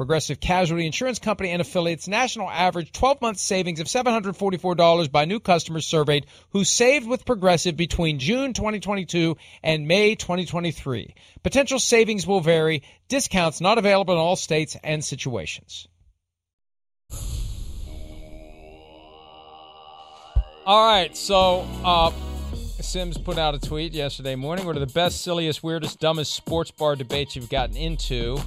Progressive Casualty Insurance Company and affiliates national average 12 month savings of $744 by new customers surveyed who saved with Progressive between June 2022 and May 2023. Potential savings will vary, discounts not available in all states and situations. All right, so uh, Simms put out a tweet yesterday morning. What are the best, silliest, weirdest, dumbest sports bar debates you've gotten into?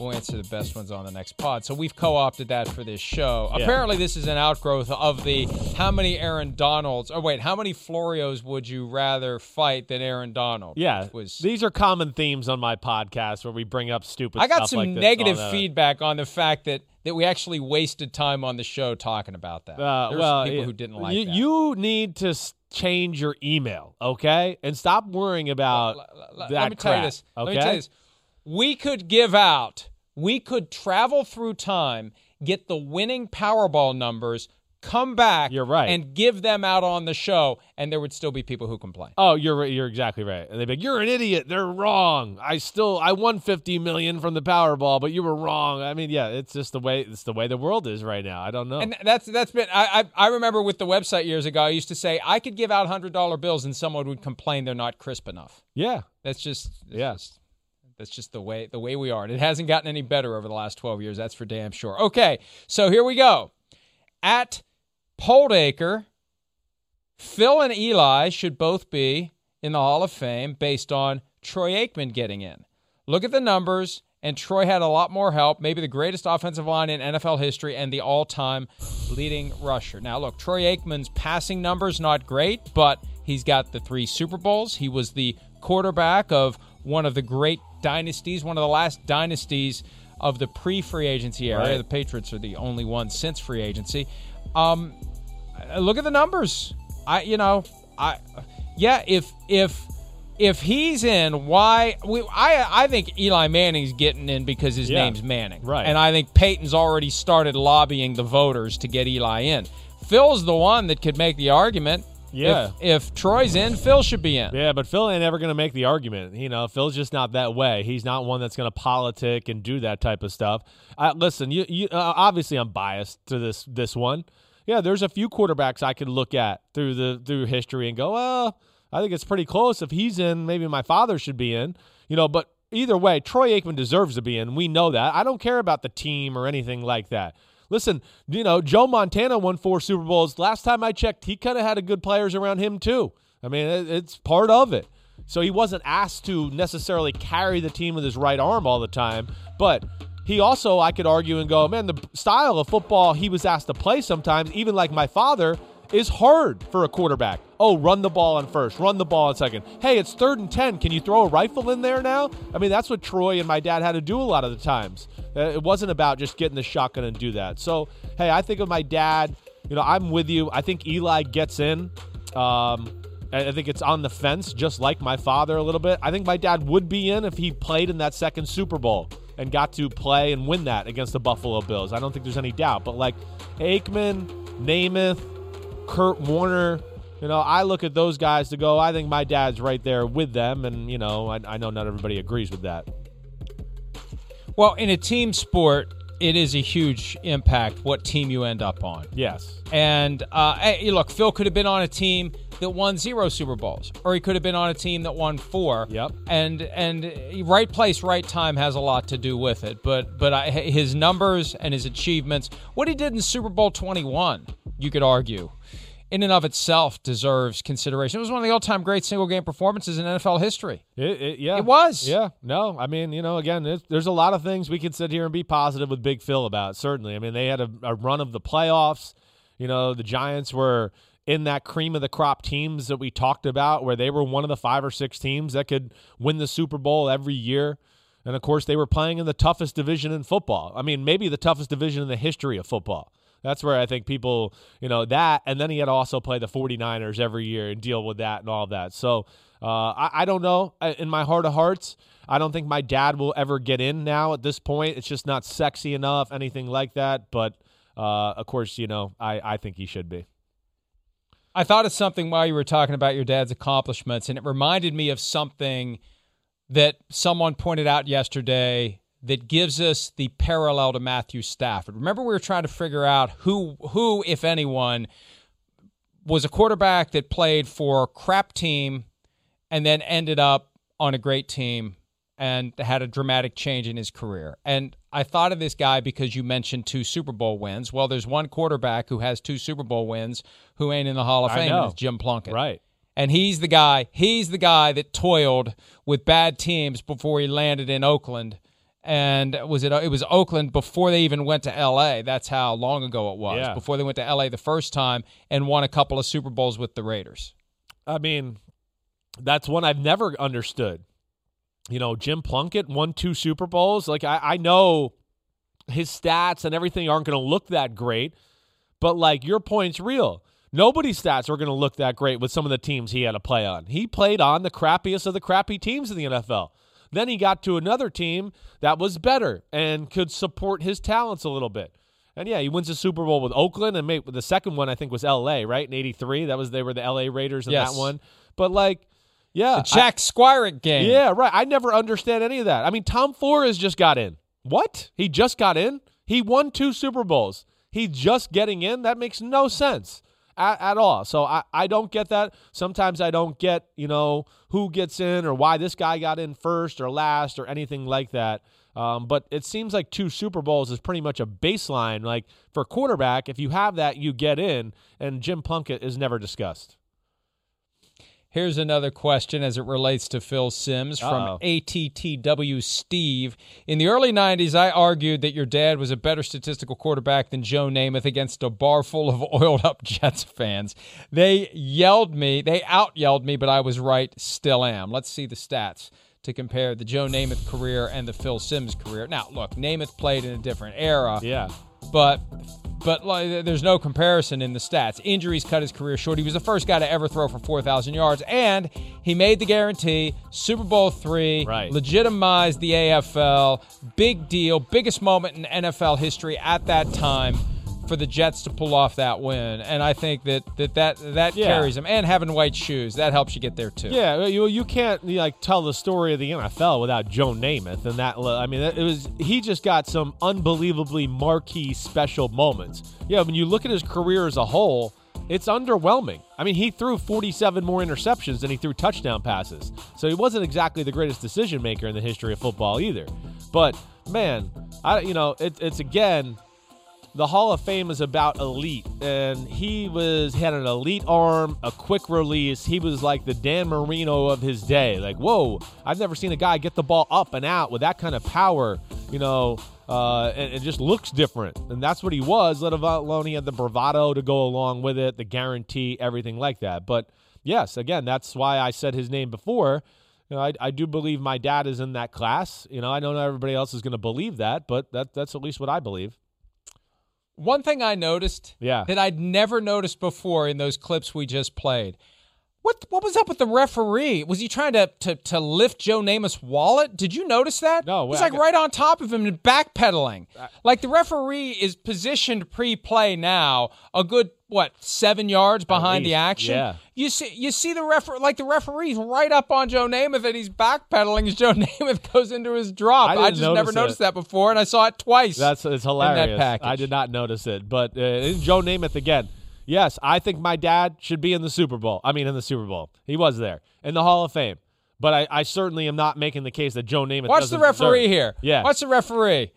We'll answer the best ones on the next pod. So we've co-opted that for this show. Yeah. Apparently, this is an outgrowth of the how many Aaron Donalds? Oh wait, how many Florios would you rather fight than Aaron Donald? Yeah, was these are common themes on my podcast where we bring up stupid. I got some like negative on, feedback on the fact that that we actually wasted time on the show talking about that. Uh, There's well, people yeah, who didn't like you, that. you need to change your email, okay, and stop worrying about L- l- l- that let me tell you this. Okay, Let me tell you this. We could give out, we could travel through time, get the winning Powerball numbers, come back You're right. and give them out on the show, and there would still be people who complain. Oh, you're you're exactly right. And they'd be like, "You're an idiot. They're wrong. I still I won 50 million from the Powerball, but you were wrong." I mean, yeah, it's just the way it's the way the world is right now. I don't know. And that's that's been I, I I remember with the website years ago. I used to say I could give out hundred dollar bills and someone would complain they're not crisp enough. yeah, That's just that's Yeah. just- that's just the way the way we are, and it hasn't gotten any better over the last twelve years. That's for damn sure. Okay, so here we go. At Poldacre, Phil and Eli should both be in the Hall of Fame based on Troy Aikman getting in. Look at the numbers, and Troy had a lot more help, maybe the greatest offensive line in NFL history and the all time leading rusher. Now, look, Troy Aikman's passing numbers not great, but he's got the three Super Bowls. He was the quarterback of one of the great dynasties, one of the last dynasties of the pre free agency era. Right. The Patriots are the only ones since free agency. Um, look at the numbers. I, you know, I, yeah, if if if he's in, why? We, I I think Eli Manning's getting in because his Yeah. name's Manning, Right. And I think Peyton's already started lobbying the voters to get Eli in. Phil's the one that could make the argument. Yeah. If, if Troy's in, Phil should be in. Yeah, but Phil ain't ever going to make the argument. You know, Phil's just not that way. He's not one that's going to politic and do that type of stuff. Uh, listen, you, you uh, obviously I'm biased to this this one. Yeah, there's a few quarterbacks I could look at through the through history and go, well, I think it's pretty close. If he's in, maybe my father should be in. You know, but either way, Troy Aikman deserves to be in. We know that. I don't care about the team or anything like that. Listen, you know, Joe Montana won four Super Bowls. Last time I checked, he kind of had a good players around him too. I mean, it, it's part of it. So he wasn't asked to necessarily carry the team with his right arm all the time, but he also, I could argue and go, man, the style of football he was asked to play sometimes, even like my father, is hard for a quarterback. Oh, run the ball on first, run the ball on second. Hey, it's third and 10. Can you throw a rifle in there now? I mean, that's what Troy and my dad had to do a lot of the times. Uh, it wasn't about just getting the shotgun and do that. So, hey, I think of my dad, you know, I'm with you. I think Eli gets in. Um, I I think it's on the fence, just like my father a little bit. I think my dad would be in if he played in that second Super Bowl and got to play and win that against the Buffalo Bills. I don't think there's any doubt. But like Aikman, Namath, Kurt Warner. You know, I look at those guys to go. I think my dad's right there with them, and you know, I, I know not everybody agrees with that. Well, in a team sport, it is a huge impact what team you end up on. Yes. And uh, hey, look, Phil could have been on a team that won zero Super Bowls, or he could have been on a team that won four. Yep. And and right place, right time has a lot to do with it. But but I, his numbers and his achievements, what he did in Super Bowl twenty one, you could argue, in and of itself deserves consideration. It was one of the all time great single game performances in NFL history. It, it, yeah, It was. Yeah, no, I mean, you know, again, there's, there's a lot of things we can sit here and be positive with Big Phil about. Certainly, I mean, they had a, a run of the playoffs. You know, the Giants were in that cream of the crop teams that we talked about, where they were one of the five or six teams that could win the Super Bowl every year. And of course, they were playing in the toughest division in football. I mean, maybe the toughest division in the history of football. That's where I think people, you know, that, and then he had to also play the 49ers every year and deal with that and all that. So uh, I, I don't know. In my heart of hearts, I don't think my dad will ever get in now at this point. It's just not sexy enough, anything like that. But uh, of course, you know, I, I think he should be. I thought of something while you were talking about your dad's accomplishments, and it reminded me of something that someone pointed out yesterday that gives us the parallel to Matthew Stafford. Remember, we were trying to figure out who, who, if anyone, was a quarterback that played for a crap team and then ended up on a great team and had a dramatic change in his career. And I thought of this guy because you mentioned two Super Bowl wins. Well, there's one quarterback who has two Super Bowl wins who ain't in the Hall of Fame, and it's Jim Plunkett. Right. And he's the guy, he's the guy that toiled with bad teams before he landed in Oakland. And was it it was Oakland before they even went to LA. That's how long ago it was. Yeah. Before they went to LA the first time and won a couple of Super Bowls with the Raiders. I mean, that's one I've never understood. You know, Jim Plunkett won two Super Bowls. Like, I, I know his stats and everything aren't going to look that great, but like, your point's real. Nobody's stats are going to look that great with some of the teams he had to play on. He played on the crappiest of the crappy teams in the NFL. Then he got to another team that was better and could support his talents a little bit. And yeah, he wins a Super Bowl with Oakland, and maybe the second one I think was L.A. Right in '83. That was they were the L.A. Raiders in Yes. that one. But like, yeah, The Jack Squirek game. yeah, right. I never understand any of that. I mean, Tom Flores just got in. What? He just got in? He won two Super Bowls. He just getting in? That makes no sense at, at all. So I, I don't get that. Sometimes I don't get, you know, who gets in or why this guy got in first or last or anything like that. Um, but it seems like two Super Bowls is pretty much a baseline. Like for quarterback, if you have that, you get in. And Jim Plunkett is never discussed. Here's another question as it relates to Phil Simms from Uh-oh. ATTW Steve. In the early 90s, I argued that your dad was a better statistical quarterback than Joe Namath against a bar full of oiled up Jets fans. They yelled me, they out yelled me, but I was right, still am. Let's see the stats to compare the Joe Namath career and the Phil Simms career. Now, look, Namath played in a different era Yeah. But but like, there's no comparison in the stats. Injuries cut his career short. He was the first guy to ever throw for 4,000 yards, and he made the guarantee. Super Bowl three, Right. legitimized the AFL. Big deal, biggest moment in NFL history at that time for the Jets to pull off that win. And I think that that that, that Yeah. carries him. And having white shoes that helps you get there too. Yeah, you you can't you, like tell the story of the NFL without Joe Namath, and that I mean it was he just got some unbelievably marquee special moments. Yeah, when you look at his career as a whole, it's underwhelming. I mean, he threw 47 more interceptions than he threw touchdown passes, so he wasn't exactly the greatest decision maker in the history of football either. But man, I you know it, it's again the Hall of Fame is about elite, and he was had an elite arm, a quick release. He was like the Dan Marino of his day. Like, whoa, I've never seen a guy get the ball up and out with that kind of power. You know, uh, and it just looks different, and that's what he was. Let alone he had the bravado to go along with it, the guarantee, everything like that. But yes, again, that's why I said his name before. You know, I, I do believe my dad is in that class. You know, I not know everybody else is going to believe that, but that that's at least what I believe. One thing I noticed Yeah. that I'd never noticed before in those clips we just played. What what was up with the referee? Was he trying to to, to lift Joe Namath's wallet? Did you notice that? No, he's I like got- right on top of him and backpedaling. like the referee is positioned pre-play now, a good what seven yards behind the action. yeah. You see you see the referee like the referee's right up on Joe Namath and he's backpedaling as Joe Namath goes into his drop. I I, just never notice noticed it. that before, and I saw it twice. That's it's hilarious. package. I did not notice it, but uh, Joe Namath again. Yes, I think my dad should be in the Super Bowl. I mean, in the Super Bowl, he was there in the Hall of Fame. But I, I certainly am not making the case that Joe Namath. Watch the referee deserve. here. Yeah. Watch the referee.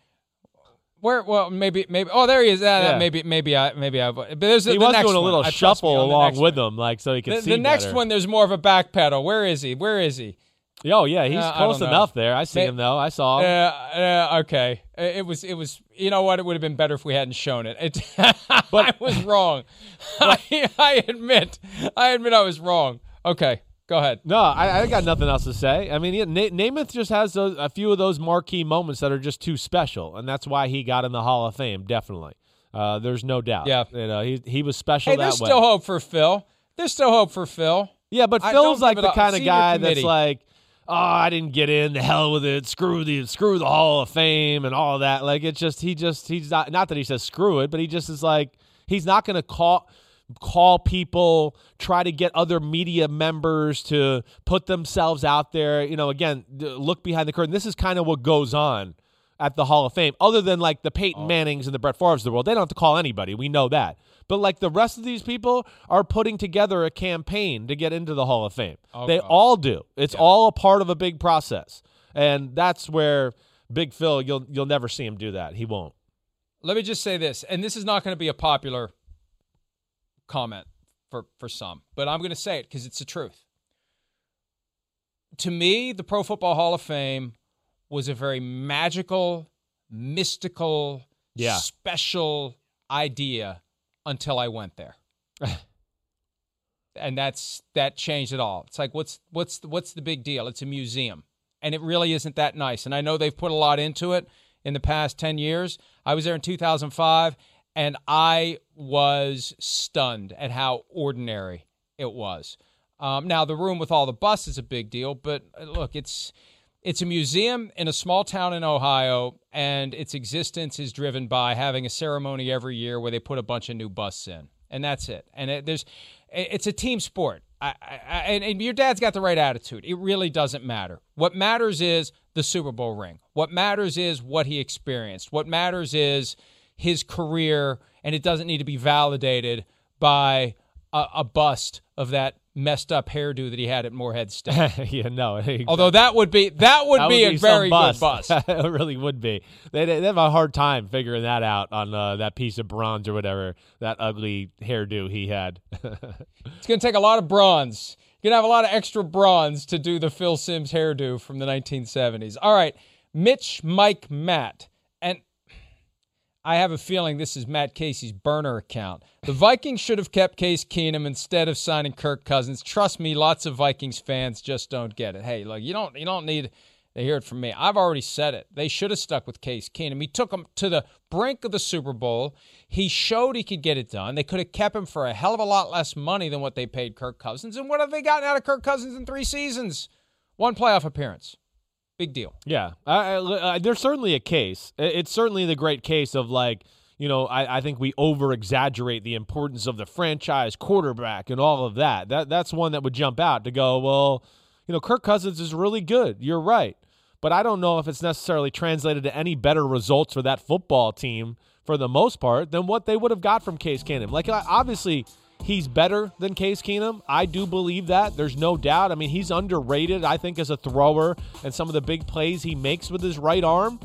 Where? Well, maybe, maybe. Oh, there he is. Uh, Yeah. Maybe, maybe I, maybe I. But there's He the was next doing a little me, shuffle along with one. them, like so he could The, see the next better. one, there's more of a back pedal. Where is he? Where is he? Oh yeah, he's Uh, close enough there. I see him though. I saw him. Uh, uh, okay. It was. It was. You know what? It would have been better if we hadn't shown it. it But- I was wrong. I, I admit. I admit I was wrong. Okay. Go ahead. No, I, I got nothing else to say. I mean, yeah, Na- Namath just has those, a few of those marquee moments that are just too special, and that's why he got in the Hall of Fame. Definitely, uh, there's no doubt. Yeah. you know, he he was special Hey, there's way. still hope for Phil. There's still hope for Phil. yeah, but I Phil's like the kind of guy committee. that's like, oh, I didn't get in. The hell with it. Screw the screw the Hall of Fame and all that. Like it's just he just he's not not that he says screw it, but he just is like he's not going to call call people try to get other media members to put themselves out there you know again look behind the curtain this is kind of what goes on at the hall of fame other than like the peyton oh. mannings and the brett favres of the world they don't have to call anybody. We know that. But like the rest of these people are putting together a campaign to get into the hall of fame. Oh, they Okay. all do. It's all a part of a big process. And that's where big phil you'll you'll never see him do that. He won't. Let me just say this, and this is not going to be a popular comment for for some, but I'm going to say it because it's the truth. To me, the Pro Football Hall of Fame was a very magical, mystical, Yeah. special idea until I went there. and that's that changed it all. It's like what's what's what's the big deal? It's a museum. And it really isn't that nice. And I know they've put a lot into it in the past 10 years. I was there in 2005 and I was stunned at how ordinary it was. Um, now the room with all the busts is a big deal, but uh, look, it's it's a museum in a small town in Ohio, and its existence is driven by having a ceremony every year where they put a bunch of new busts in, and that's it. And it, there's, it's a team sport. I, I, and, and your dad's got the right attitude. It really doesn't matter. What matters is the Super Bowl ring. What matters is what he experienced. What matters is his career, and it doesn't need to be validated by a, a bust of that messed up hairdo that he had at Morehead State. yeah no Although that would be that would That be a some very good bust. it really would be. They, they have a hard time figuring that out on uh, that piece of bronze or whatever that ugly hairdo he had. It's going to take a lot of bronze. You're going to have a lot of extra bronze to do the Phil Simms hairdo from the 1970s. All right, Mitch, Mike, Matt, and I have a feeling this is Matt Casey's burner account. The Vikings should have kept Case Keenum instead of signing Kirk Cousins. Trust me, lots of Vikings fans just don't get it. Hey, look, you don't you don't need to hear it from me. I've already said it. They should have stuck with Case Keenum. He took them to the brink of the Super Bowl. He showed he could get it done. They could have kept him for a hell of a lot less money than what they paid Kirk Cousins. And what have they gotten out of Kirk Cousins in three seasons? One playoff appearance. Big deal. Yeah, I, I, I, there's certainly a case. It's certainly the great case of like, you know, I, I think we over exaggerate the importance of the franchise quarterback and all of that. That that's one that would jump out to go. Well, you know, Kirk Cousins is really good. You're right, but I don't know if it's necessarily translated to any better results for that football team for the most part than what they would have got from Case Keenum. Like, obviously. He's better than Case Keenum. I do believe that. There's no doubt. I mean, he's underrated, I think, as a thrower and some of the big plays he makes with his right arm.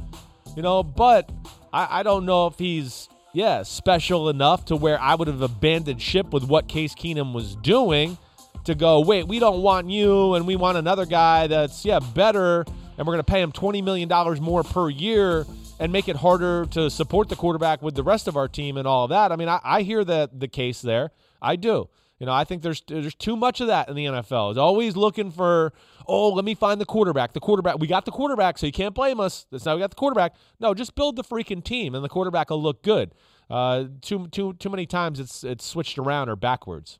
You know, but I, I don't know if he's, yeah, special enough to where I would have abandoned ship with what Case Keenum was doing to go, wait, we don't want you and we want another guy that's, yeah, better and we're going to pay him $20 million more per year and make it harder to support the quarterback with the rest of our team and all of that. I mean, I, I hear the, the case there. I do. You know, I think there's there's too much of that in the NFL. It's always looking for, oh, let me find the quarterback. The quarterback. We got the quarterback, so you can't blame us. That's now we got the quarterback. No, just build the freaking team, and the quarterback will look good. Uh, too too too many times it's it's switched around or backwards.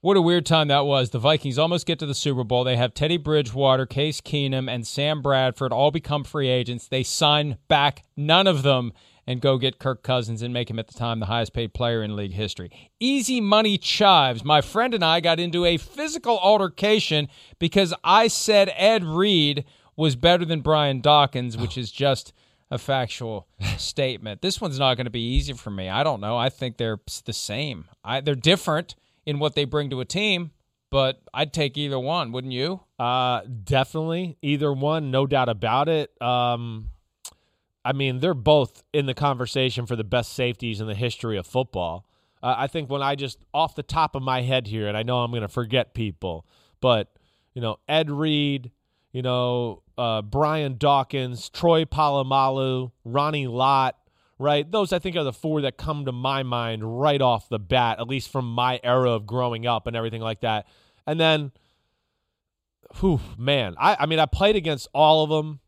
What a weird time that was. The Vikings almost get to the Super Bowl. They have Teddy Bridgewater, Case Keenum, and Sam Bradford all become free agents. They sign back none of them and go get Kirk Cousins and make him at the time the highest paid player in league history. Easy money chives. My friend and I got into a physical altercation because I said Ed Reed was better than Brian Dawkins, which is just a factual statement. This one's not going to be easy for me. I don't know. I think they're the same. I, they're different in what they bring to a team, but I'd take either one, wouldn't you? Uh, definitely either one, no doubt about it. Um, I mean, they're both in the conversation for the best safeties in the history of football. Uh, I think when I just off the top of my head here, and I know I'm going to forget people, but you know, Ed Reed, you know, uh, Brian Dawkins, Troy Polamalu, Ronnie Lott, right? Those I think are the four that come to my mind right off the bat, at least from my era of growing up and everything like that. And then, whew, man, I, I mean, I played against all of them.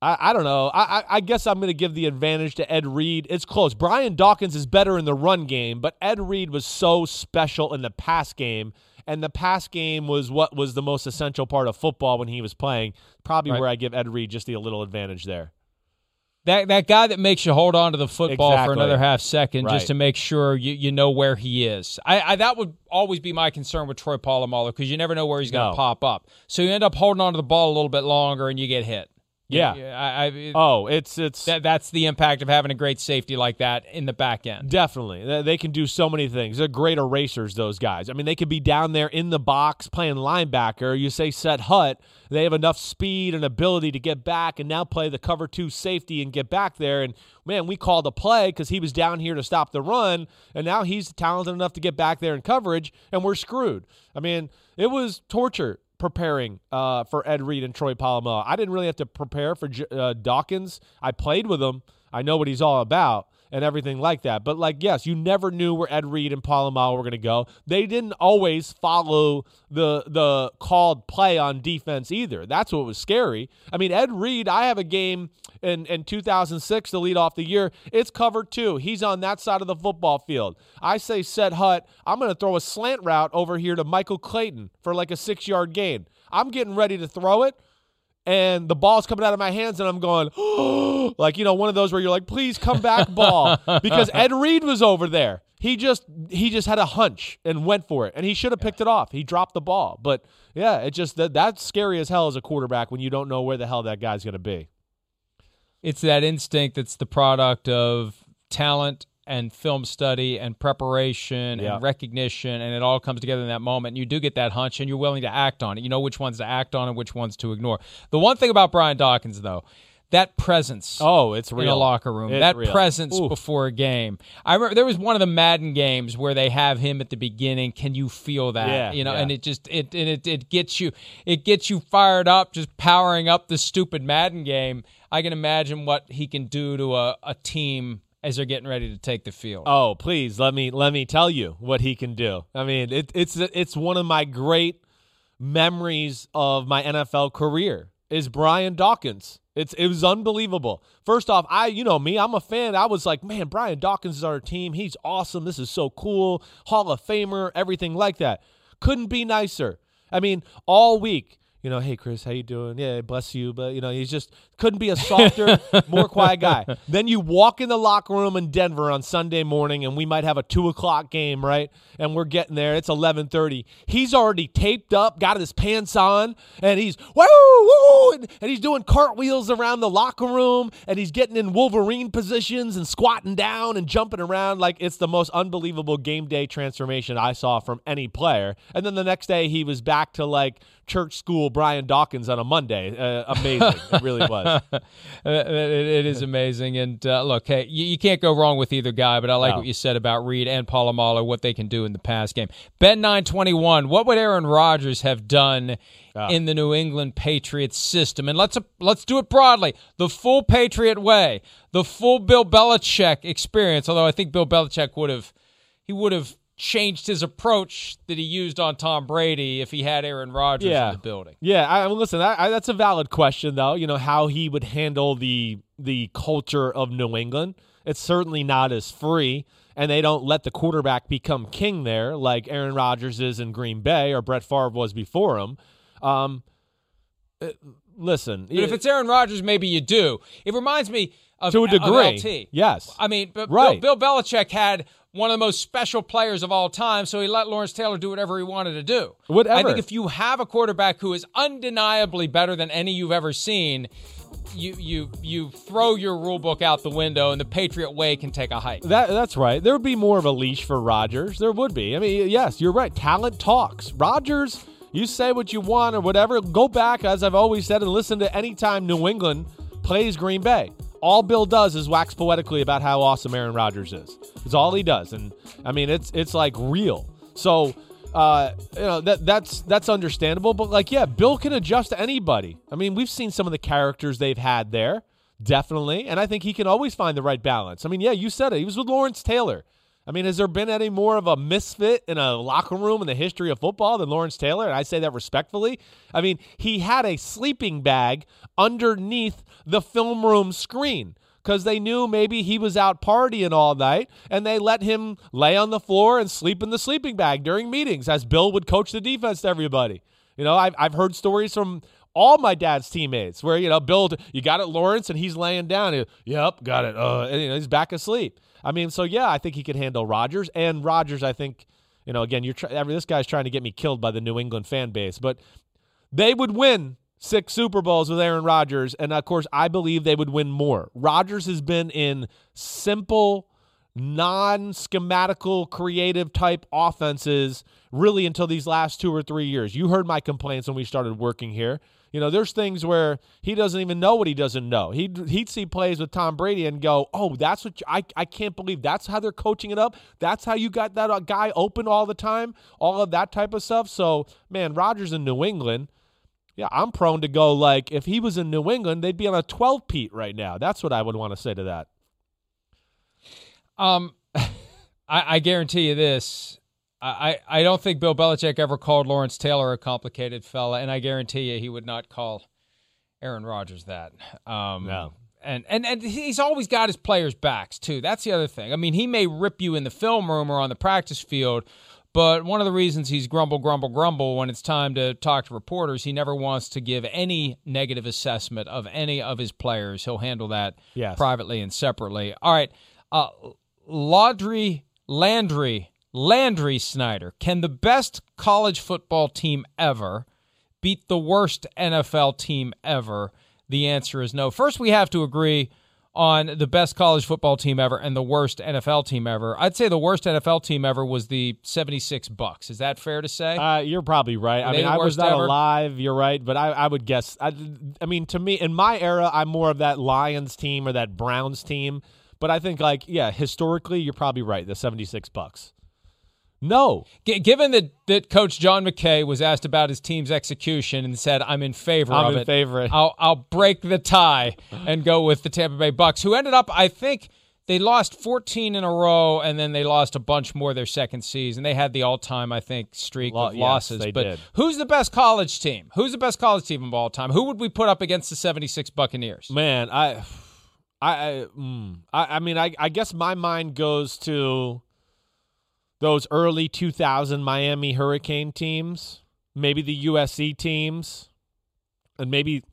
I, I don't know. I, I, I guess I'm going to give the advantage to Ed Reed. It's close. Brian Dawkins is better in the run game, but Ed Reed was so special in the pass game. And the pass game was what was the most essential part of football when he was playing. Probably right. where I give Ed Reed just the a little advantage there. That that guy that makes you hold on to the football exactly. for another half second right. just to make sure you, you know where he is. I, I that would always be my concern with Troy Polamalu because you never know where he's going to no. pop up. So you end up holding on to the ball a little bit longer and you get hit. Yeah. I, I, oh, it's it's that, that's the impact of having a great safety like that in the back end. Definitely, they can do so many things. They're great erasers. Those guys. I mean, they could be down there in the box playing linebacker. You say set hut, they have enough speed and ability to get back and now play the cover two safety and get back there. And man, we called a play because he was down here to stop the run, and now he's talented enough to get back there in coverage, and we're screwed. I mean, it was torture preparing uh, for Ed Reed and Troy Polamalu. I didn't really have to prepare for uh, Dawkins. I played with him. I know what he's all about and everything like that. But like, yes, you never knew where Ed Reed and Polamalu were going to go. They didn't always follow the the called play on defense either. That's what was scary. I mean, Ed Reed, I have a game in in 2006 to lead off the year. It's cover two. He's on that side of the football field. I say set hut. I'm going to throw a slant route over here to Michael Clayton for like a six yard gain. I'm getting ready to throw it and the ball's coming out of my hands and I'm going, oh, like, you know, one of those where you're like, please come back, ball. because Ed Reed was over there. He just he just had a hunch and went for it. And he should have picked it off. He dropped the ball. But yeah, it just that that's scary as hell as a quarterback when you don't know where the hell that guy's gonna be. It's that instinct that's the product of talent and film study and preparation yeah. and recognition and it all comes together in that moment and you do get that hunch and you're willing to act on it you know which ones to act on and which ones to ignore the one thing about brian dawkins though that presence oh it's real in a locker room it's that real. presence Oof. before a game i remember there was one of the madden games where they have him at the beginning can you feel that yeah, you know yeah. and it just it, and it it gets you it gets you fired up just powering up the stupid madden game i can imagine what he can do to a, a team as they're getting ready to take the field. Oh, please let me let me tell you what he can do. I mean, it, it's it's one of my great memories of my NFL career is Brian Dawkins. It's it was unbelievable. First off, I you know me, I'm a fan. I was like, man, Brian Dawkins is our team. He's awesome. This is so cool. Hall of Famer, everything like that. Couldn't be nicer. I mean, all week you know, hey Chris, how you doing? Yeah, bless you. But you know, he's just couldn't be a softer, more quiet guy. Then you walk in the locker room in Denver on Sunday morning, and we might have a two o'clock game, right? And we're getting there. It's eleven thirty. He's already taped up, got his pants on, and he's woo woo, and, and he's doing cartwheels around the locker room, and he's getting in Wolverine positions and squatting down and jumping around like it's the most unbelievable game day transformation I saw from any player. And then the next day, he was back to like church school Brian Dawkins on a Monday. Uh, amazing. it really was. it, it is amazing. And uh, look, hey, you, you, can't go wrong with either guy, but I like no. what you said about Reed and Polamalu, what they can do in the pass game. Ben 921, what would Aaron Rodgers have done uh. in the New England Patriots system? And let's, uh, let's do it broadly the full Patriot way, the full Bill Belichick experience, although I think Bill Belichick would have. He would have changed his approach that he used on Tom Brady if he had Aaron Rodgers yeah. in the building. Yeah, I listen. I, I, that's a valid question, though. You know how he would handle the the culture of New England. It's certainly not as free, and they don't let the quarterback become king there like Aaron Rodgers is in Green Bay or Brett Favre was before him. Um, it, listen, But if it's Aaron Rodgers, maybe you do. It reminds me of to a degree, yes. I mean, but Right. Bill, Bill Belichick had one of the most special players of all time, so he let Lawrence Taylor do whatever he wanted to do. Whatever. I think if you have a quarterback who is undeniably better than any you've ever seen, you you you throw your rule book out the window, and the Patriot way can take a hike. That that's right. There would be more of a leash for Rodgers. There would be. I mean, yes, you're right. Talent talks. Rodgers, you say what you want or whatever. Go back, as I've always said, and listen to any time New England plays Green Bay. All Bill does is wax poetically about how awesome Aaron Rodgers is. It's all he does, and I mean, it's it's like real. So. Uh, you know that that's that's understandable, but like, yeah, Bill can adjust to anybody. I mean, we've seen some of the characters they've had there, definitely, and I think he can always find the right balance. I mean, yeah, you said it. He was with Lawrence Taylor. I mean, has there been any more of a misfit in a locker room in the history of football than Lawrence Taylor? And I say that respectfully. I mean, he had a sleeping bag underneath the film room screen because they knew maybe he was out partying all night and they let him lay on the floor and sleep in the sleeping bag during meetings as Bill would coach the defense to everybody. You know, I've, I've heard stories from all my dad's teammates where, you know, Bill, you got it, Lawrence, and he's laying down. He, yep, got it. Uh, and, you know, he's back asleep. I mean, so yeah, I think he could handle Rodgers. And Rodgers, I think, you know, again, you're mean, this guy's trying to get me killed by the New England fan base, but they would win six Super Bowls with Aaron Rodgers, and of course, I believe they would win more. Rodgers has been in simple, non-schematical, creative type offenses really until these last two or three years. You heard my complaints when we started working here. You know, there's things where he doesn't even know what he doesn't know. He'd, he'd see plays with Tom Brady and go, oh, that's what you, I, I can't believe that's how they're coaching it up. That's how you got that uh, guy open all the time, all of that type of stuff. So, man, Rodgers in New England, yeah, I'm prone to go like, if he was in New England, they'd be on a 12 peat right now. That's what I would want to say to that. Um, I, I guarantee you this. I, I don't think Bill Belichick ever called Lawrence Taylor a complicated fella, and I guarantee you he would not call Aaron Rodgers that. Um, No. And, and and he's always got his players' backs too. That's the other thing. I mean, he may rip you in the film room or on the practice field, but one of the reasons he's grumble, grumble, grumble when it's time to talk to reporters, he never wants to give any negative assessment of any of his players. He'll handle that Yes. privately and separately. All right, uh, Laudry Landry Landry Snyder. Can the best college football team ever beat the worst NFL team ever? The answer is no. First, we have to agree on the best college football team ever and the worst NFL team ever. I'd say the worst NFL team ever was the 76 Bucks. Is that fair to say? Uh, you're probably right. I mean, I was not ever? alive. You're right, but I, I would guess. I, I mean, to me, in my era, I'm more of that Lions team or that Browns team. But I think, like, yeah, historically, you're probably right. The 76 Bucks. No, G- given that, that Coach John McKay was asked about his team's execution and said, "I'm in favor I'm of in it," favor. I'll I'll break the tie and go with the Tampa Bay Bucks, who ended up, I think, they lost 14 in a row, and then they lost a bunch more their second season. They had the all-time, I think, streak Lo- of yes, losses. they but did. who's the best college team? Who's the best college team of all time? Who would we put up against the 76 Buccaneers? man, I, I, I, mm, I, I mean, I, I guess my mind goes to those early 2000 Miami Hurricane teams, maybe the USC teams, and maybe,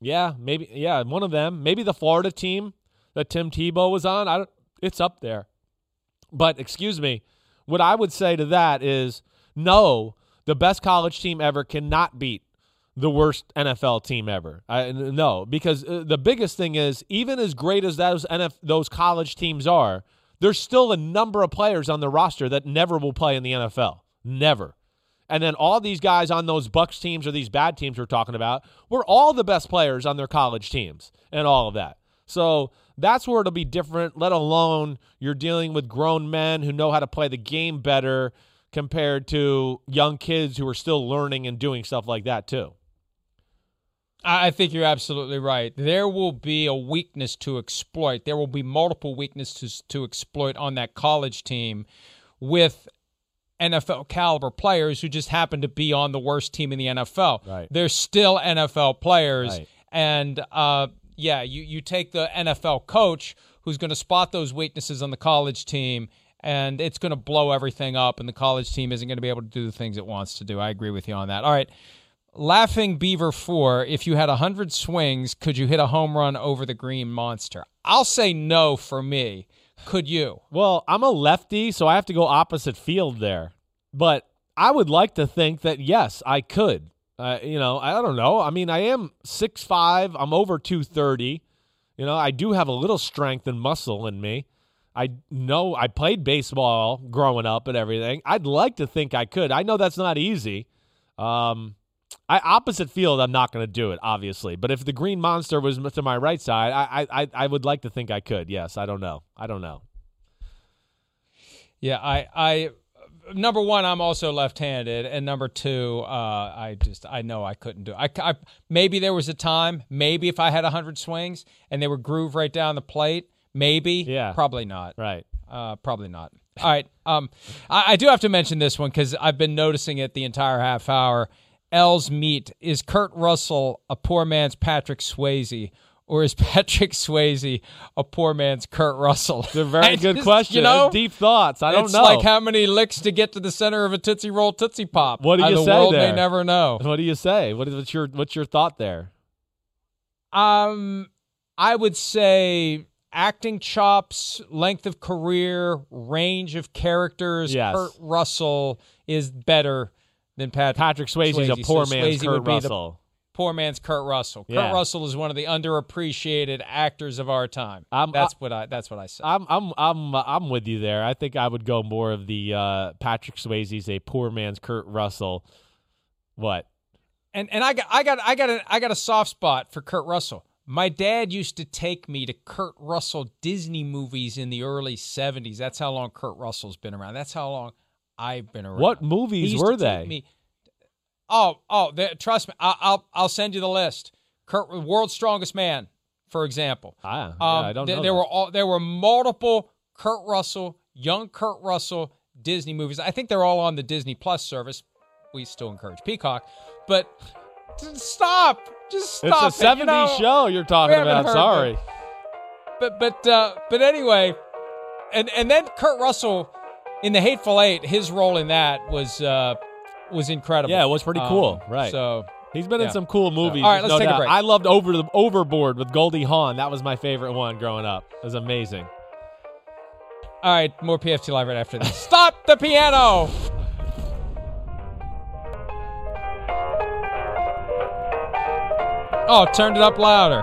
yeah, maybe, yeah, one of them, maybe the Florida team that Tim Tebow was on. I don't, it's up there. But excuse me, what I would say to that is no, the best college team ever cannot beat the worst NFL team ever. I, no, because uh, the biggest thing is even as great as those NF, those college teams are, there's still a number of players on the roster that never will play in the NFL. Never. And then all these guys on those Bucks teams or these bad teams we're talking about were all the best players on their college teams and all of that. So that's where it'll be different, let alone you're dealing with grown men who know how to play the game better compared to young kids who are still learning and doing stuff like that too. I think you're absolutely right. There will be a weakness to exploit. There will be multiple weaknesses to exploit on that college team with NFL caliber players who just happen to be on the worst team in the NFL. Right. They're still NFL players. Right. And uh, yeah, you, you take the NFL coach who's going to spot those weaknesses on the college team and it's going to blow everything up and the college team isn't going to be able to do the things it wants to do. I agree with you on that. All right. Laughing Beaver 4, if you had 100 swings, could you hit a home run over the green monster? I'll say no for me. Could you? Well, I'm a lefty, so I have to go opposite field there. But I would like to think that yes, I could. Uh, you know, I don't know. I mean, I am six five. I'm over 230. You know, I do have a little strength and muscle in me. I know I played baseball growing up and everything. I'd like to think I could. I know that's not easy. Um, I opposite field, I'm not going to do it, obviously. But if the green monster was to my right side, I, I I would like to think I could. Yes, I don't know. I don't know. Yeah, I I number one, I'm also left-handed, and number two, uh, I just I know I couldn't do. It. I, I maybe there was a time, maybe if I had hundred swings and they were groove right down the plate, maybe. Yeah, probably not. Right. Uh, probably not. All right. Um, I, I do have to mention this one because I've been noticing it the entire half hour. L's meet is Kurt Russell a poor man's Patrick Swayze or is Patrick Swayze a poor man's Kurt Russell? It's a very good just, question. You know, deep thoughts. I don't know. it's like how many licks to get to the center of a Tootsie Roll Tootsie Pop. What do you the say world there? may never know. What do you say? What is what's your what's your thought there? Um, I would say acting chops, length of career, range of characters. Yes. Kurt Russell is better than Patrick. Patrick Swayze's Swayze. a poor so man's Swayze Kurt Russell poor man's Kurt Russell. Yeah. Kurt Russell is one of the underappreciated actors of our time. I'm, that's I, what I. That's what I said. I'm I'm I'm I'm with you there. I think I would go more of the uh, Patrick Swayze's a poor man's Kurt Russell. What? And and I got I got I got a, I got a soft spot for Kurt Russell. My dad used to take me to Kurt Russell Disney movies in the early 70s. That's how long Kurt Russell's been around. That's how long I've been around. What movies were they? Me, Oh, oh, trust me. I, will I'll send you the list. Kurt, World's Strongest Man, for example. Ah, yeah, um, I don't th- know. There that. were all, there were multiple Kurt Russell, young Kurt Russell Disney movies. I think they're all on the Disney Plus service. We still encourage Peacock, but stop. Just stop. It's a 70s you know, show you're talking about. Sorry. Them. But but uh, but anyway, and and then Kurt Russell in the Hateful Eight, his role in that was uh, was incredible. Yeah, it was pretty cool. Um, right. So he's been yeah. in some cool movies. So, all right, let's no take doubt. a break. I loved Over the Overboard with Goldie Hawn. That was my favorite one growing up. It was amazing. All right, more PFT live right after this. Stop the piano. Oh, turned it up louder.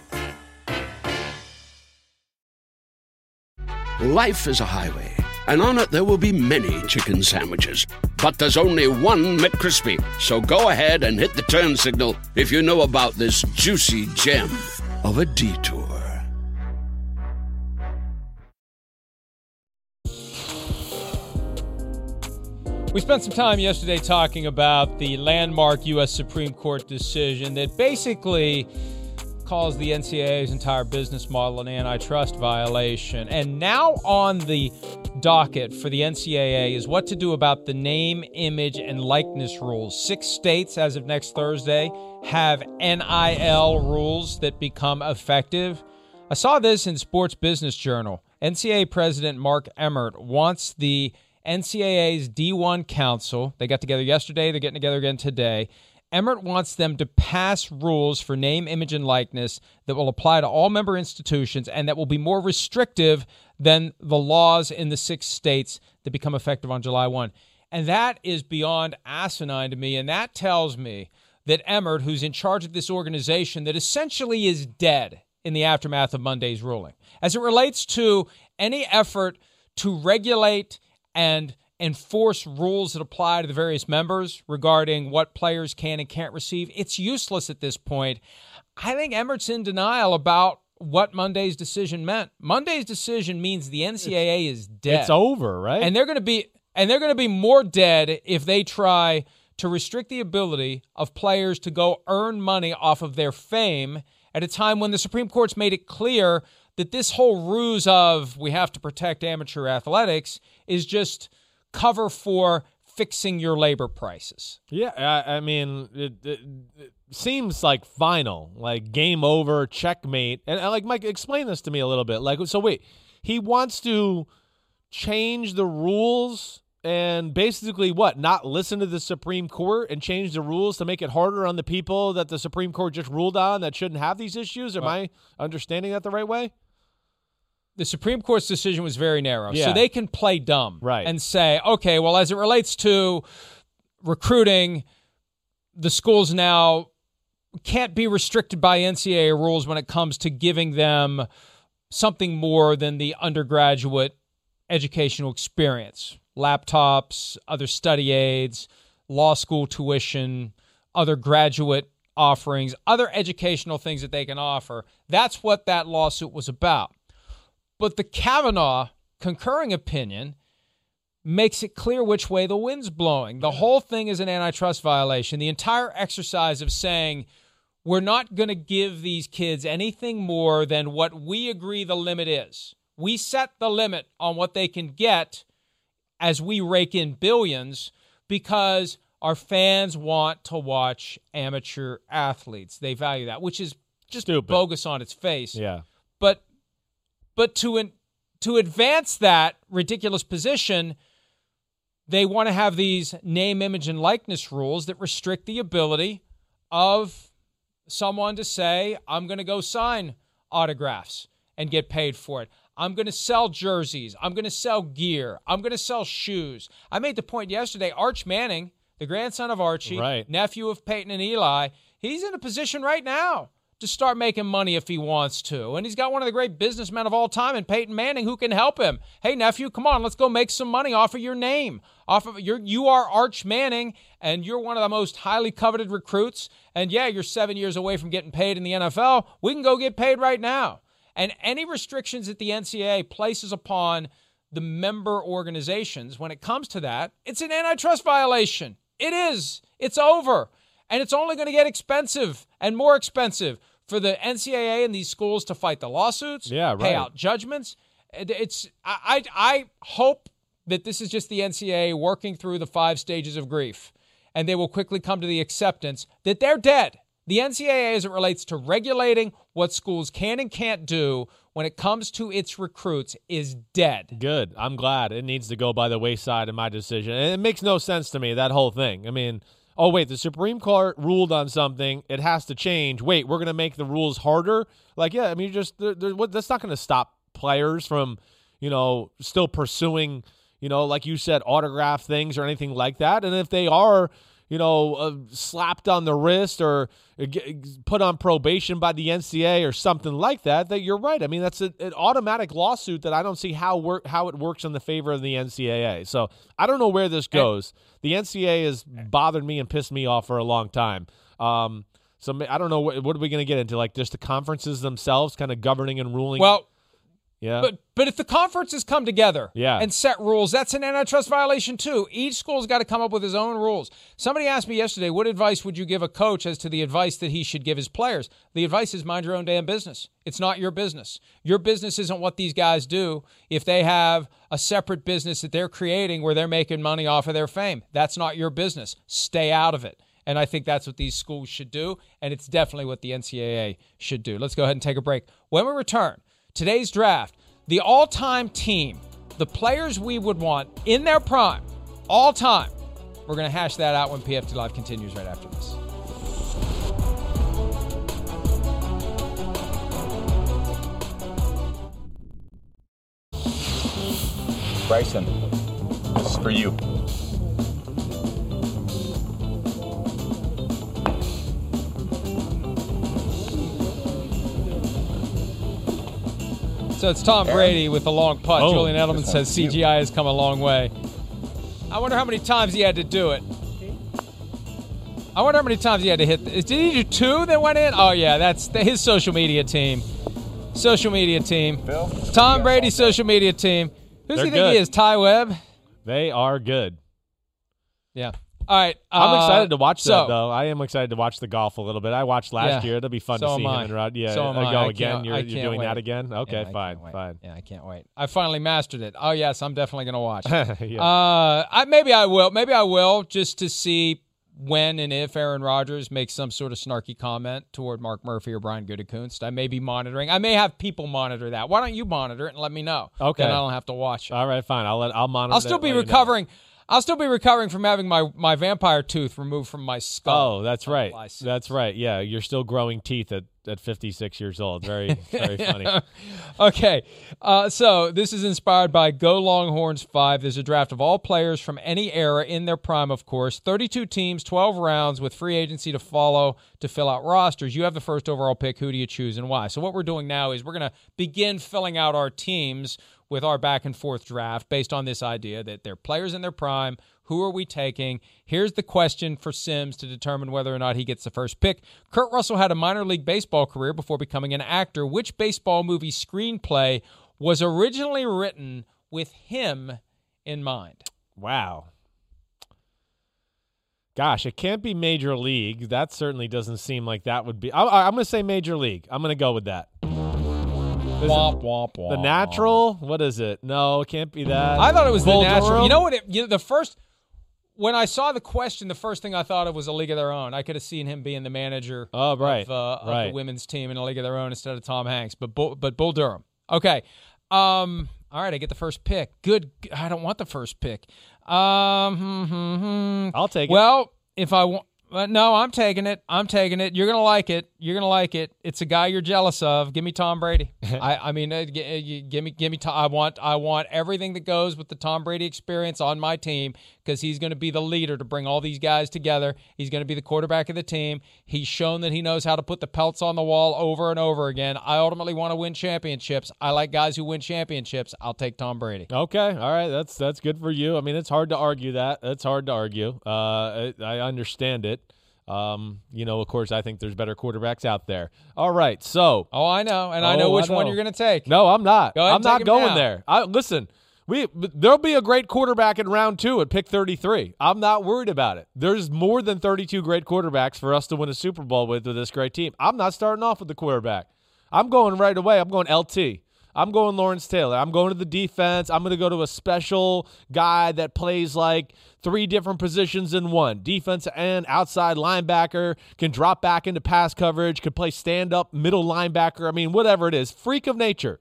Life is a highway, and on it there will be many chicken sandwiches. But there's only one McCrispy. So go ahead and hit the turn signal if you know about this juicy gem of a detour. We spent some time yesterday talking about the landmark U.S. Supreme Court decision that basically calls the NCAA's entire business model an antitrust violation. And now on the docket for the NCAA is what to do about the name, image, and likeness rules. Six states, as of next Thursday, have NIL rules that become effective. I saw this in Sports Business Journal. NCAA President Mark Emmert wants the NCAA's D1 Council, they got together yesterday, they're getting together again today, Emmert wants them to pass rules for name, image, and likeness that will apply to all member institutions and that will be more restrictive than the laws in the six states that become effective on July 1. And that is beyond asinine to me. And that tells me that Emmert, who's in charge of this organization that essentially is dead in the aftermath of Monday's ruling, as it relates to any effort to regulate and enforce rules that apply to the various members regarding what players can and can't receive, it's useless at this point. I think Emmert's in denial about what Monday's decision meant. Monday's decision means the NCAA is dead. It's over, right? And they're going to be and they're going to be more dead if they try to restrict the ability of players to go earn money off of their fame at a time when the Supreme Court's made it clear that this whole ruse of we have to protect amateur athletics is just cover for fixing your labor prices. Yeah, I, I mean, it, it, it, seems like final, like game over, checkmate. And like Mike, explain this to me a little bit. Like, so wait, he wants to change the rules and basically what? Not listen to the Supreme Court and change the rules to make it harder on the people that the Supreme Court just ruled on that shouldn't have these issues. Am well, I understanding that the right way? The Supreme Court's decision was very narrow. Yeah. So they can play dumb right. and say, okay, well, as it relates to recruiting, the schools now can't be restricted by NCAA rules when it comes to giving them something more than the undergraduate educational experience laptops, other study aids, law school tuition, other graduate offerings, other educational things that they can offer. That's what that lawsuit was about. But the Kavanaugh concurring opinion makes it clear which way the wind's blowing. The whole thing is an antitrust violation. The entire exercise of saying we're not going to give these kids anything more than what we agree the limit is. We set the limit on what they can get as we rake in billions because our fans want to watch amateur athletes. They value that, which is just Stupid. bogus on its face. Yeah. But to to advance that ridiculous position, they want to have these name, image, and likeness rules that restrict the ability of someone to say, I'm going to go sign autographs and get paid for it. I'm going to sell jerseys. I'm going to sell gear. I'm going to sell shoes. I made the point yesterday Arch Manning, the grandson of Archie, right. nephew of Peyton and Eli, he's in a position right now to start making money if he wants to. And he's got one of the great businessmen of all time in Peyton Manning who can help him. Hey nephew, come on, let's go make some money off of your name. Off of your you are Arch Manning and you're one of the most highly coveted recruits and yeah, you're 7 years away from getting paid in the NFL. We can go get paid right now. And any restrictions that the NCAA places upon the member organizations when it comes to that, it's an antitrust violation. It is. It's over. And it's only going to get expensive and more expensive for the NCAA and these schools to fight the lawsuits, yeah, right. pay out judgments. It's I, I hope that this is just the NCAA working through the five stages of grief, and they will quickly come to the acceptance that they're dead. The NCAA, as it relates to regulating what schools can and can't do when it comes to its recruits, is dead. Good. I'm glad it needs to go by the wayside in my decision. And it makes no sense to me that whole thing. I mean oh wait, the Supreme Court ruled on something, it has to change. Wait, we're going to make the rules harder. Like, yeah, I mean, just what, that's not going to stop players from, you know, still pursuing, you know, like you said, autograph things or anything like that. And if they are, you know, uh, slapped on the wrist or uh, put on probation by the NCAA or something like that, that you're right. I mean, that's a, an automatic lawsuit that I don't see how work how it works in the favor of the NCAA. So I don't know where this goes. The NCAA has bothered me and pissed me off for a long time. Um, so I don't know what, what are we going to get into, like just the conferences themselves, kind of governing and ruling. Well, yeah. But but if the conferences come together yeah. and set rules, that's an antitrust violation too. Each school's got to come up with his own rules. Somebody asked me yesterday, what advice would you give a coach as to the advice that he should give his players? The advice is mind your own damn business. It's not your business. Your business isn't what these guys do. If they have a separate business that they're creating where they're making money off of their fame, that's not your business. Stay out of it. And I think that's what these schools should do. And it's definitely what the NCAA should do. Let's go ahead and take a break. When we return, today's draft, the all time team, the players we would want in their prime, all time. We're going to hash that out when PFT Live continues right after this. Bryson, this is for you. So it's Tom Brady with the long putt. Oh. Julian Edelman says CGI has come a long way. I wonder how many times he had to do it. I wonder how many times he had to hit. Did he do two that went in? Oh yeah, that's his social media team. Social media team. Bill? Tom Brady's social media team. Who's They're he think he is? Ty Webb. They are good. Yeah. All right. I'm uh, excited to watch so, that though. I am excited to watch the golf a little bit. I watched last Yeah. year. It'll be fun So to see him I. and Rod. Yeah, So am uh, I. go I again. You're, you're doing wait. that again. Okay, Yeah, fine, fine. Yeah, I can't wait. I finally mastered it. Oh yes, I'm definitely gonna watch. Yeah. Uh, I maybe I will. Maybe I will just to see when and if Aaron Rodgers makes some sort of snarky comment toward Mark Murphy or Brian Gutekunst. I may be monitoring. I may have people monitor that. Why don't you monitor it and let me know? Okay. Then I don't have to watch it. All right, fine. I'll let. I'll monitor. I'll still be recovering. you know. I'll still be recovering from having my, my vampire tooth removed from my skull. Oh, that's right. That's right. Yeah, you're still growing teeth at, at 56 years old. Very, very funny. okay, uh, so this is inspired by Go Longhorns 5. There's a draft of all players from any era in their prime, of course. 32 teams, 12 rounds with free agency to follow to fill out rosters. You have the first overall pick. Who do you choose and why? So, what we're doing now is we're going to begin filling out our teams with our back and forth draft based on this idea that they're players in their prime. Who are we taking? Here's the question for Simms to determine whether or not he gets the first pick. Kurt Russell had a minor league baseball career before becoming an actor. Which baseball movie screenplay was originally written with him in mind? Wow. Gosh, it can't be Major League. That certainly doesn't seem like that would be. I, I'm going to say Major League. I'm going to go with that. Womp, womp, womp. The Natural? What is it? No, it can't be that. I thought it was the natural. You know what? It, you know, the first when I saw the question, the first thing I thought of was a League of Their Own. I could have seen him being the manager Oh, right, of, uh, of the women's team in a League of Their Own instead of Tom Hanks. But Bull, but Bull Durham. Okay. Um. All right. I get the first pick. Good. I don't want the first pick. Um. hmm, hmm, hmm. I'll take it. Well, if I want. Uh, no, I'm taking it. I'm taking it. You're gonna like it. You're gonna like it. It's a guy you're jealous of. Give me Tom Brady. I, I mean, uh, g- uh, give me, give me. Tom, I want, I want everything that goes with the Tom Brady experience on my team because he's going to be the leader to bring all these guys together. He's going to be the quarterback of the team. He's shown that he knows how to put the pelts on the wall over and over again. I ultimately want to win championships. I like guys who win championships. I'll take Tom Brady. Okay, all right, that's that's good for you. I mean, it's hard to argue that. It's hard to argue. Uh, I, I understand it. Um, you know, of course, I think there's better quarterbacks out there. All right, so Oh, I know, and I know Oh, I which one you're going to take. no, I'm not. Go I'm not going now. there. I listen. We there'll be a great quarterback in round two at pick 33. I'm not worried about it. There's more than 32 great quarterbacks for us to win a Super Bowl with with this great team. I'm not starting off with the quarterback. I'm going right away. I'm going LT. I'm going Lawrence Taylor. I'm going to the defense. I'm going to go to a special guy that plays like three different positions in one. Defense and outside linebacker, can drop back into pass coverage, can play stand up middle linebacker. I mean, whatever it is. Freak of nature.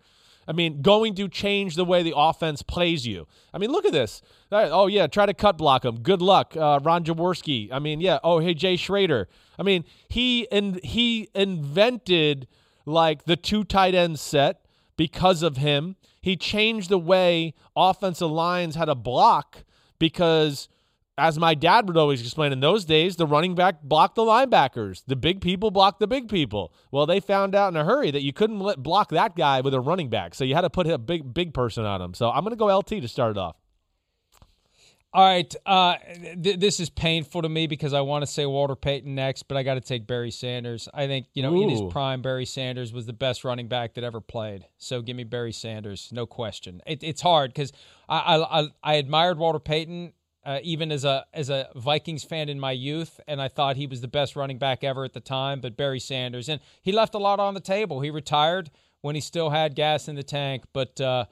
I mean, going to change the way the offense plays you. I mean, look at this. Oh, yeah, try to cut block him. Good luck, uh, Ron Jaworski. I mean, yeah. Oh, hey, Jay Schroeder. I mean, he and he invented like the two tight end set because of him. He changed the way offensive lines had to block because as my dad would always explain in those days, the running back blocked the linebackers. The big people blocked the big people. Well, they found out in a hurry that you couldn't let block that guy with a running back. So you had to put a big big person on him. So I'm going to go LT to start it off. All right, uh, th- this is painful to me because I want to say Walter Payton next, but I got to take Barry Sanders. I think you know in his prime, Barry Sanders was the best running back that ever played. So give me Barry Sanders, no question. It, it's hard because I, I I I admired Walter Payton uh, even as a as a Vikings fan in my youth, and I thought he was the best running back ever at the time. But Barry Sanders, and he left a lot on the table. He retired when he still had gas in the tank, but. Uh,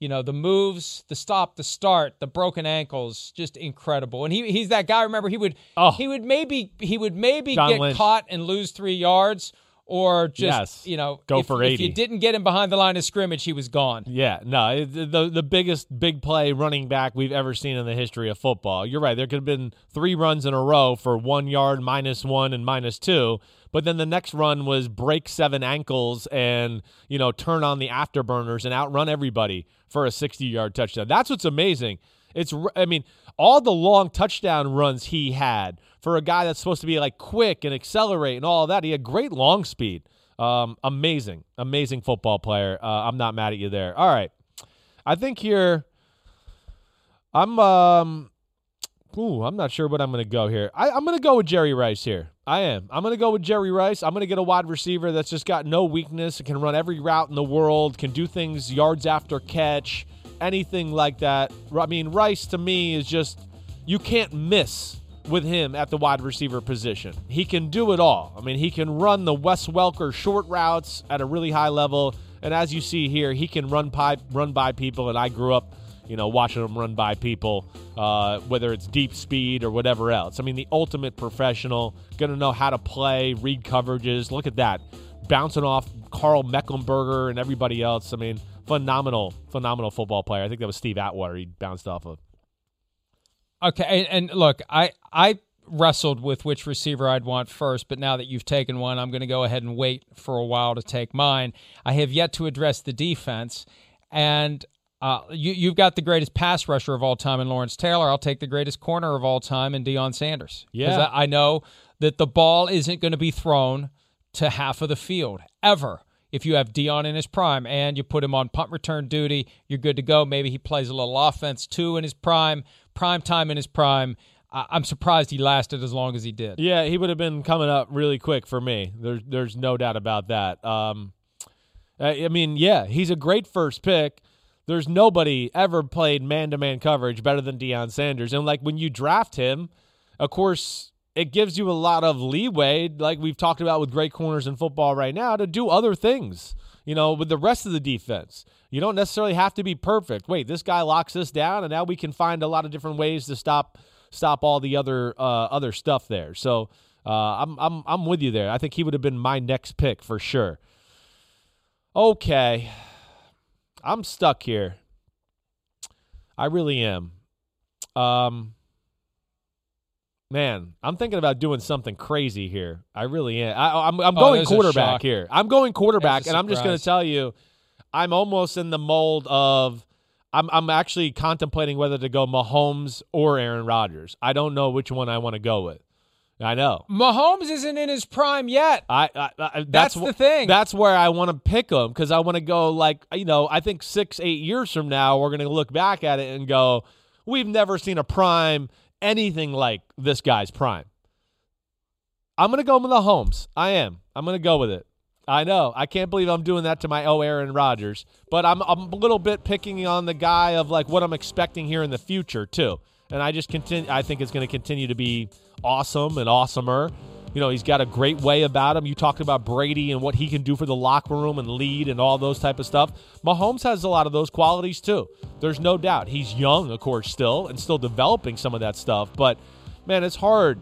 you know the moves, the stop, the start, the broken ankles, just incredible. And he he's that guy. Remember, he would Oh. he would maybe he would maybe John get Lynch. caught and lose three yards, or just Yes. you know Go if, for if you didn't get him behind the line of scrimmage, he was gone. Yeah, no, the the biggest big play running back we've ever seen in the history of football. You're right. There could have been three runs in a row for one yard, minus one, and minus two. But then the next run was break seven ankles and you know turn on the afterburners and outrun everybody for a 60 yard touchdown. That's what's amazing. It's I mean all the long touchdown runs he had for a guy that's supposed to be like quick and accelerate and all of that. He had great long speed. Um, amazing, amazing football player. Uh, I'm not mad at you there. All right, I think here. I'm um, ooh, I'm not sure what I'm to go here. I, I'm to go with Jerry Rice here. I am. I'm going to go with Jerry Rice. I'm going to get a wide receiver that's just got no weakness, can run every route in the world, can do things yards after catch, anything like that. I mean, Rice to me is just you can't miss with him at the wide receiver position. He can do it all. I mean, he can run the Wes Welker short routes at a really high level, and as you see here, he can run by run by people. And I grew up, you know, watching him run by people, uh, whether it's deep speed or whatever else. I mean, the ultimate professional, going to know how to play, read coverages. Look at that, bouncing off Karl Mecklenburger and everybody else. I mean, phenomenal, phenomenal football player. I think that was Steve Atwater. He bounced off of. Okay, and, and look, I I wrestled with which receiver I'd want first, but now that you've taken one, I'm going to go ahead and wait for a while to take mine. I have yet to address the defense, and uh, you you've got the greatest pass rusher of all time in Lawrence Taylor. I'll take the greatest corner of all time in Deion Sanders. Yeah. I, I know that the ball isn't going to be thrown to half of the field ever. If you have Deion in his prime and you put him on punt return duty, you're good to go. Maybe he plays a little offense too in his prime, prime time in his prime. I'm surprised he lasted as long as he did. Yeah, he would have been coming up really quick for me. There's there's no doubt about that. Um, I I mean, yeah, he's a great first pick. There's nobody ever played man to man coverage better than Deion Sanders. And like when you draft him, of course, it gives you a lot of leeway, like we've talked about with great corners in football right now, to do other things. You know, with the rest of the defense, you don't necessarily have to be perfect. Wait, this guy locks this down, and now we can find a lot of different ways to stop stop all the other uh, other stuff there. So uh, I'm I'm I'm with you there. I think he would have been my next pick for sure. Okay, I'm stuck here. I really am. Um, man, I'm thinking about doing something crazy here. I really am. I, I'm I'm Oh, going there's quarterback here. I'm going quarterback, and I'm just going to tell you, I'm almost in the mold of. I'm I'm actually contemplating whether to go Mahomes or Aaron Rodgers. I don't know which one I want to go with. I know. Mahomes isn't in his prime yet. I, I, I That's wh- the thing. That's where I want to pick him because I want to go like you know I think six eight years from now we're going to look back at it and go we've never seen a prime anything like this guy's prime. I'm going to go with Mahomes. I am. I'm going to go with it. I know. I can't believe I'm doing that to my oh Aaron Rodgers, but I'm I'm a little bit picking on the guy of like what I'm expecting here in the future too. And I just continue. I think it's going to continue to be awesome and awesomer. You know, he's got a great way about him. You talked about Brady and what he can do for the locker room and lead and all those type of stuff. Mahomes has a lot of those qualities too. There's no doubt. He's young, of course, still and still developing some of that stuff. But man, it's hard.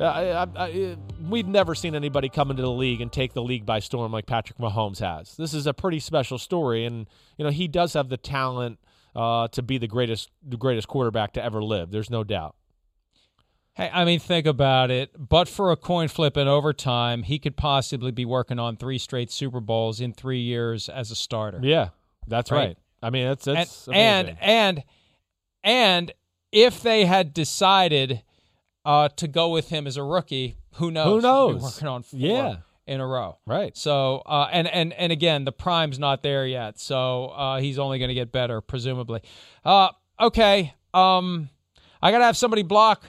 I, I, I, we've never seen anybody come into the league and take the league by storm like Patrick Mahomes has. This is a pretty special story, and you know he does have the talent uh, to be the greatest, the greatest quarterback to ever live. There's no doubt. Hey, I mean, think about it. But for a coin flip in overtime, he could possibly be working on three straight Super Bowls in three years as a starter. Yeah, that's Right. right. I mean, that's that's and, and amazing. and and if they had decided uh, to go with him as a rookie, who knows? Who knows? working on four Yeah. in a row. right. So uh, and and and again, the prime's not there yet, so uh, he's only going to get better, presumably. Uh, okay, um, I gotta have somebody block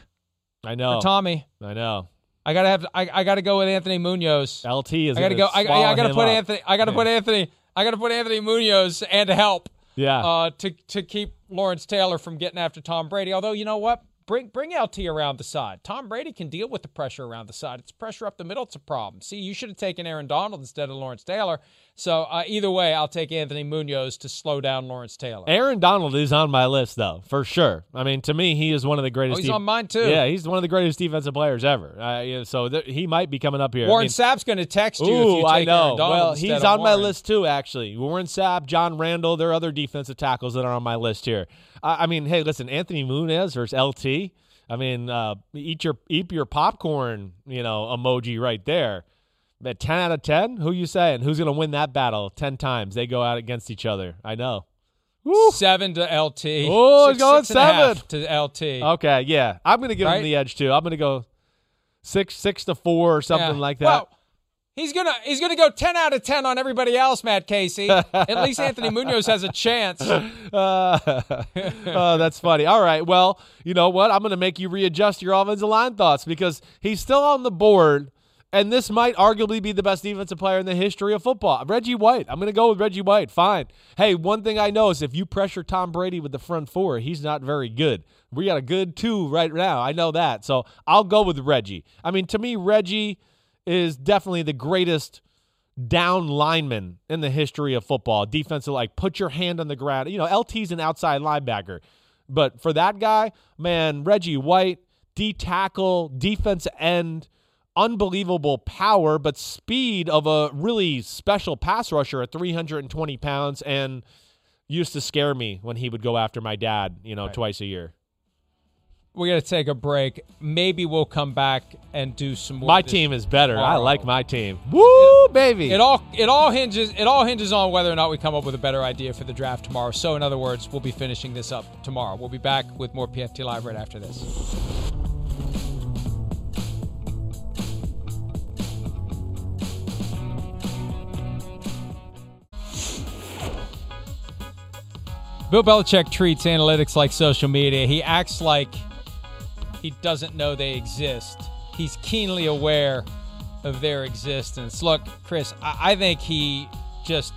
I for know. Tommy. I know. I gotta have I, I gotta go with Anthony Munoz. LT is. I gotta go. I, I gotta put up. Anthony. I gotta Yeah. put Anthony. I gotta put Anthony Munoz and help Yeah. uh, to to keep Lawrence Taylor from getting after Tom Brady. Although you know what, bring bring LT around the side. Tom Brady can deal with the pressure around the side. It's pressure up the middle. It's a problem. See, you should have taken Aaron Donald instead of Lawrence Taylor. So uh, either way, I'll take Anthony Munoz to slow down Lawrence Taylor. Aaron Donald is on my list, though, for sure. I mean, to me, he is one of the greatest. Oh, he's on mine too. Yeah, he's one of the greatest defensive players ever. Uh, so th- he might be coming up here. Warren I mean, Sapp's going to text you. Ooh, if you take I know. Aaron Donald well, he's on my list too. Actually, Warren Sapp, John Randle, there are other defensive tackles that are on my list here. I I mean, hey, listen, Anthony Munoz versus LT. I mean, uh, eat your eat your popcorn, you know, emoji right there. But ten out of ten, who you saying? Who's gonna win that battle? Ten times they go out against each other. I know. Woo. Seven to LT. Oh, he's going six and a half seven. to LT. Okay, yeah, I'm gonna give Right? him the edge too. I'm gonna go six six to four or something Yeah. like that. Well, he's gonna he's gonna go ten out of ten on everybody else, Matt Casey. At least Anthony Munoz has a chance. Uh, oh, that's funny. All right. Well, you know what? I'm going to make you readjust your offensive line thoughts because he's still on the board, and this might arguably be the best defensive player in the history of football. Reggie White. I'm going to go with Reggie White. Fine. Hey, one thing I know is if you pressure Tom Brady with the front four, he's not very good. We got a good two right now. I know that. So I'll go with Reggie. I mean, to me, Reggie is definitely the greatest down lineman in the history of football. Defensive, like put your hand on the ground. You know, LT's an outside linebacker, but for that guy, man, Reggie White, D tackle, defense end, unbelievable power, but speed of a really special pass rusher at 320 pounds, and used to scare me when he would go after my dad. You know, twice a year. We're gonna take a break. Maybe we'll come back and do some more. My team is better. I like my team. Woo, baby! It all it all hinges it all hinges on whether or not we come up with a better idea for the draft tomorrow. So in other words, we'll be finishing this up tomorrow. We'll be back with more PFT Live right after this. Bill Belichick treats analytics like social media. He acts like he doesn't know they exist. He's keenly aware of their existence. Look, Chris, I, I think he just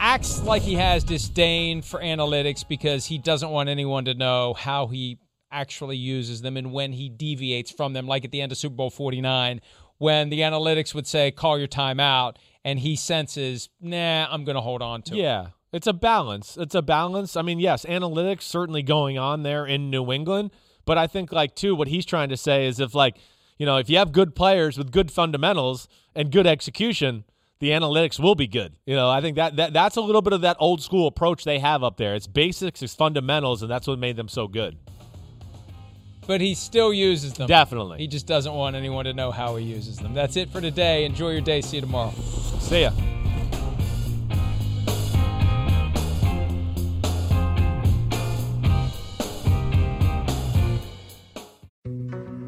acts like he has disdain for analytics because he doesn't want anyone to know how he actually uses them and when he deviates from them, like at the end of Super Bowl 49, when the analytics would say, call your timeout, and he senses, nah, I'm going to hold on to it. Yeah, it's a balance. It's a balance. I mean, yes, analytics certainly going on there in New England, but I think like too what he's trying to say is if like, you know, if you have good players with good fundamentals and good execution, the analytics will be good. You know, I think that, that that's a little bit of that old school approach they have up there. It's basics, it's fundamentals, and that's what made them so good. But he still uses them. Definitely. He just doesn't want anyone to know how he uses them. That's it for today. Enjoy your day. See you tomorrow. See ya.